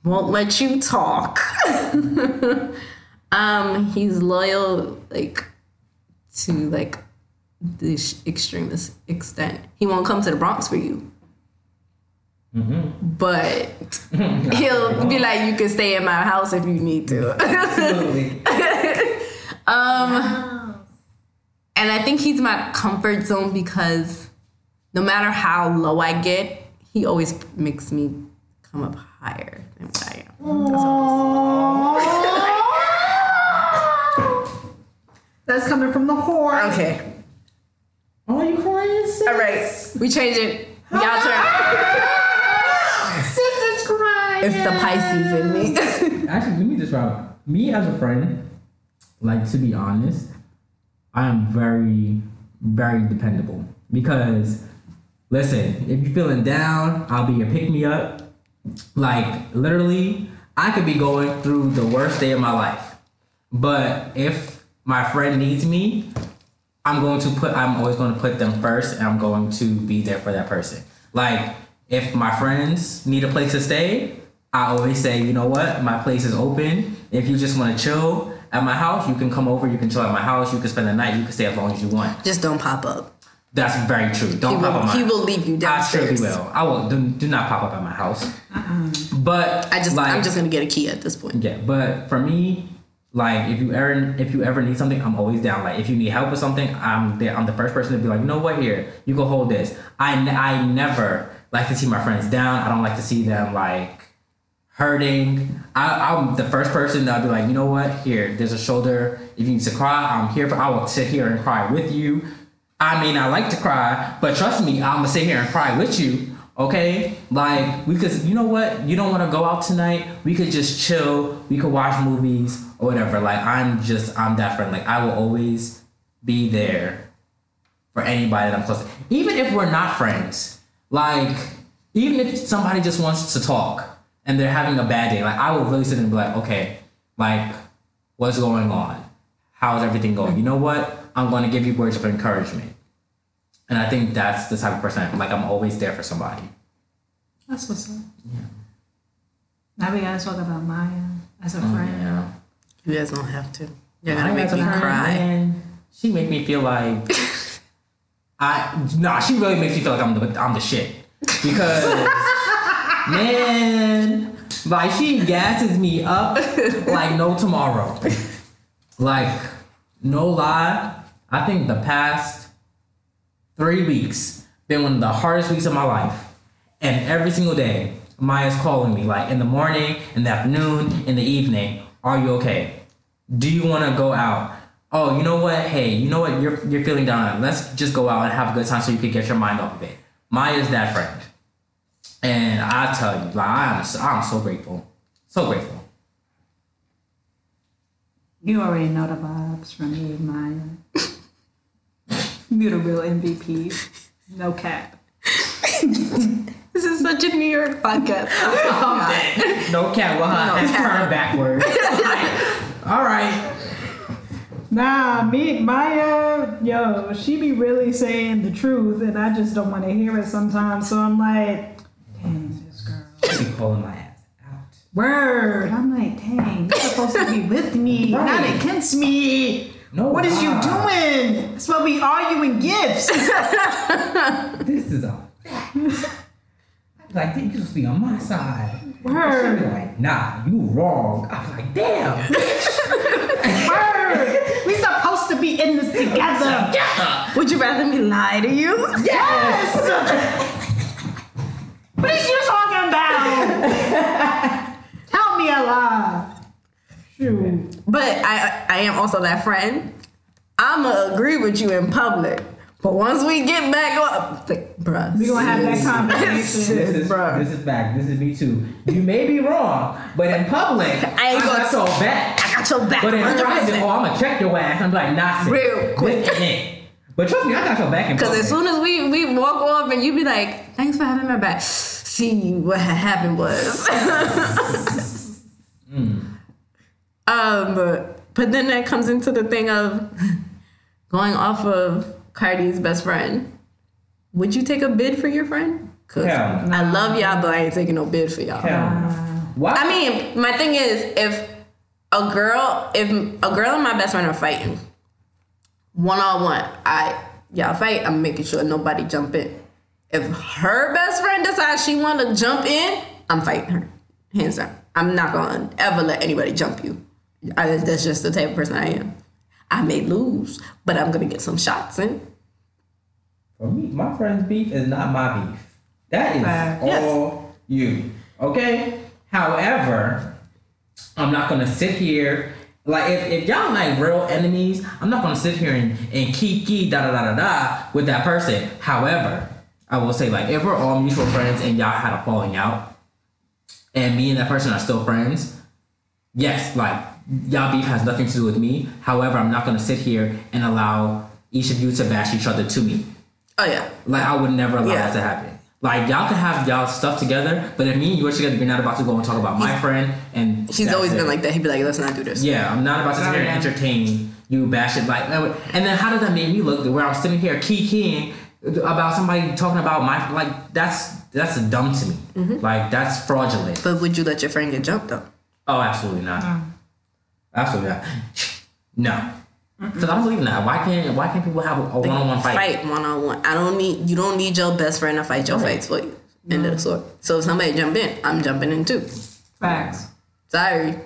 S1: won't let you talk. [LAUGHS] um, he's loyal like to like the sh- extremest extent. He won't come to the Bronx for you. But [LAUGHS] he'll be like, you can stay in my house if you need to.
S3: Absolutely. [LAUGHS]
S1: um, and I think he's my comfort zone because no matter how low I get, he always makes me come up higher than what I am. That's. [LAUGHS]
S2: That's coming from the whore.
S1: Okay.
S3: Oh, you crying? sis?
S1: All right. We change it. Y'all turn. [LAUGHS]
S2: Sis is crying.
S1: It's the Pisces in me.
S3: Actually, let me just describe me as a friend. Like to be honest, I am very, very dependable because listen, if you're feeling down, I'll be your pick me up. Like literally, I could be going through the worst day of my life, but if my friend needs me, I'm going to put I'm always going to put them first and I'm going to be there for that person. Like if my friends need a place to stay, I always say, you know what, my place is open. If you just want to chill at my house, you can come over, you can chill at my house, you can spend the night, you can stay as long as you want.
S1: Just don't pop up.
S3: That's very true. Don't
S1: He
S3: pop
S1: will,
S3: up my
S1: he will leave you down.
S3: I surely
S1: downstairs.
S3: will. I will do, do not pop up at my house. But
S1: I just,
S3: like,
S1: I'm just gonna get a key at this point.
S3: yeah, but for me, like if you ever if you ever need something, I'm always down. Like if you need help with something, I'm there. I'm the first person to be like, you know what, here you go hold this. i, I never like to see my friends down. I don't like to see them like hurting. I, I'm the first person that'll be like, you know what, here there's a shoulder. If you need to cry, I'm here for. I will sit here and cry with you. I mean, I like to cry, but trust me, I'm gonna sit here and cry with you. Okay, like we could, you know what? You don't want to go out tonight. We could just chill. We could watch movies or whatever. Like I'm just, I'm that friend. Like I will always be there for anybody that I'm close to, even if we're not friends. Like even if somebody just wants to talk and they're having a bad day, like I will really sit and be like, okay, like what's going on? How's everything going? You know what? I'm going to give you words of encouragement. And I think that's the type of person I am. Like I'm always there for somebody.
S2: That's what's up. Yeah. Now we gotta talk about Maya as a
S3: Oh,
S2: friend.
S3: yeah.
S1: You guys don't have to. You're gonna
S3: I
S1: make
S3: as a
S1: me cry.
S3: man, she make me feel like [LAUGHS] I nah. She really makes me feel like I'm the I'm the shit because [LAUGHS] man, Like she gasses me up like no tomorrow. Like, no lie, I think the past three weeks been one of the hardest weeks of my life. And every single day, Maya's calling me, like in the morning, in the afternoon, in the evening. Are you okay? Do you want to go out? Oh, you know what? Hey, you know what? You're you're feeling down. Let's just go out and have a good time so you can get your mind off of it. Maya's that friend, and I tell you, like I'm I'm so grateful, so grateful.
S2: You already know the vibes from me, Maya. You're the real MVP. No cap. [LAUGHS]
S1: This is such a New York podcast. [LAUGHS]
S3: No cat, well,
S1: No
S3: no, it's
S1: cat.
S3: turned backwards. [LAUGHS] All right.
S2: Nah, me, Maya, yo, she be really saying the truth, and I just don't want to hear it sometimes. So I'm like, dang, this girl.
S3: She calling my ass out.
S2: Word. I'm like, dang, you're supposed to be with me, not against me.
S3: No,
S2: What is you doing? That's why we arguing gifts. [LAUGHS]
S3: This is a fact. I'm like, you supposed to be on my side.
S2: Word.
S3: She be like, nah, you wrong. I was like, damn. [LAUGHS]
S2: Word. We supposed to be in this together.
S1: Would you rather me lie to you?
S2: Yes. [LAUGHS] what is you talking about? [LAUGHS] Tell me a lie. Shoot.
S1: But I I am also that friend. I'ma agree with you in public. But once we get back up, like, bruh.
S2: We gonna have that
S3: This
S2: conversation. [LAUGHS]
S3: is
S1: Bruh.
S3: this is fact. This is me too. You may be wrong, but in public, [LAUGHS]
S1: I ain't
S3: got
S1: gonna-
S3: your back.
S1: I got your back.
S3: But in
S1: 100%.
S3: private, oh, I'm gonna check your ass. I'm like, nah, sis.
S1: Real quick.
S3: This ain't. But trust me, I got your back in
S1: Because as soon as we we walk off and you be like, thanks for having my back. What had happened was. Um, but, then that comes into the thing of going off of Cardi's best friend. Would you take a bid for your friend? Cause
S3: Hell no.
S1: I love y'all, but I ain't taking no bid for y'all.
S3: No.
S1: I mean, my thing is, if a girl, if a girl and my best friend are fighting, one on one, I y'all fight. I'm making sure nobody jump in. If her best friend decides she want to jump in, I'm fighting her, hands down. I'm not gonna ever let anybody jump you. I, that's just the type of person I am. I may lose, but I'm gonna get some shots in.
S3: For me, my friend's beef is not my beef. That is
S2: Fact.
S3: all you. Okay? However, I'm not gonna sit here like if, if y'all like real enemies, I'm not gonna sit here and, and kiki da da da da da with that person. However, I will say like if we're all mutual friends and y'all had a falling out and me and that person are still friends, yes, like y'all beef has nothing to do with me. However, I'm not gonna sit here and allow each of you to bash each other to me.
S1: Oh yeah,
S3: Like I would never allow
S1: Yeah.
S3: that to happen. Like y'all can have y'all stuff together, but if me and you are together, you're not about to go and talk about my friend and
S1: she's always
S3: it.
S1: been like that. He'd be like, let's not do this.
S3: Yeah, I'm not about to sit here and entertain you bash it like and then how does that make me look where I'm sitting here kikiing about somebody talking about my like that's that's dumb to me.
S1: Mm-hmm.
S3: Like that's fraudulent.
S1: But would you let your friend get jumped though?
S3: Oh, absolutely not. Absolutely not. [SIGHS] No. Because I don't believe in that. Why can't why can't people have a one on one fight?
S1: Fight one on one. I don't need you don't need your best friend to fight your
S3: Right.
S1: fights for you. End of the story. So if somebody jump in, I'm jumping in too.
S2: Facts.
S1: Sorry.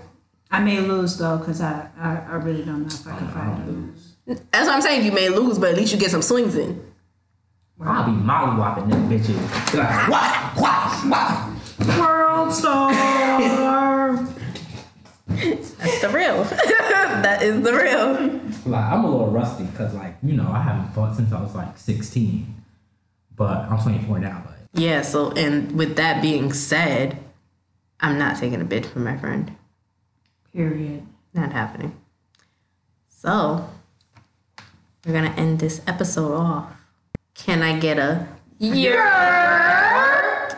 S2: I may lose though, cause I, I, I really don't know if I can
S3: I
S2: fight
S3: don't lose.
S1: That's what I'm saying. You may lose, but at least you get some swings in.
S3: I'll be molly whopping them bitches. Be like, wah, wah, wah.
S2: World star.
S1: That's the real. [LAUGHS] that is the real.
S3: Like I'm a little rusty because like you know I haven't fought since I was like 16, but I'm 24 now. But
S1: Yeah. So and with that being said, I'm not taking a bid from my friend.
S2: Period.
S1: Not happening. So we're gonna end this episode off. Can I get a? Yeah.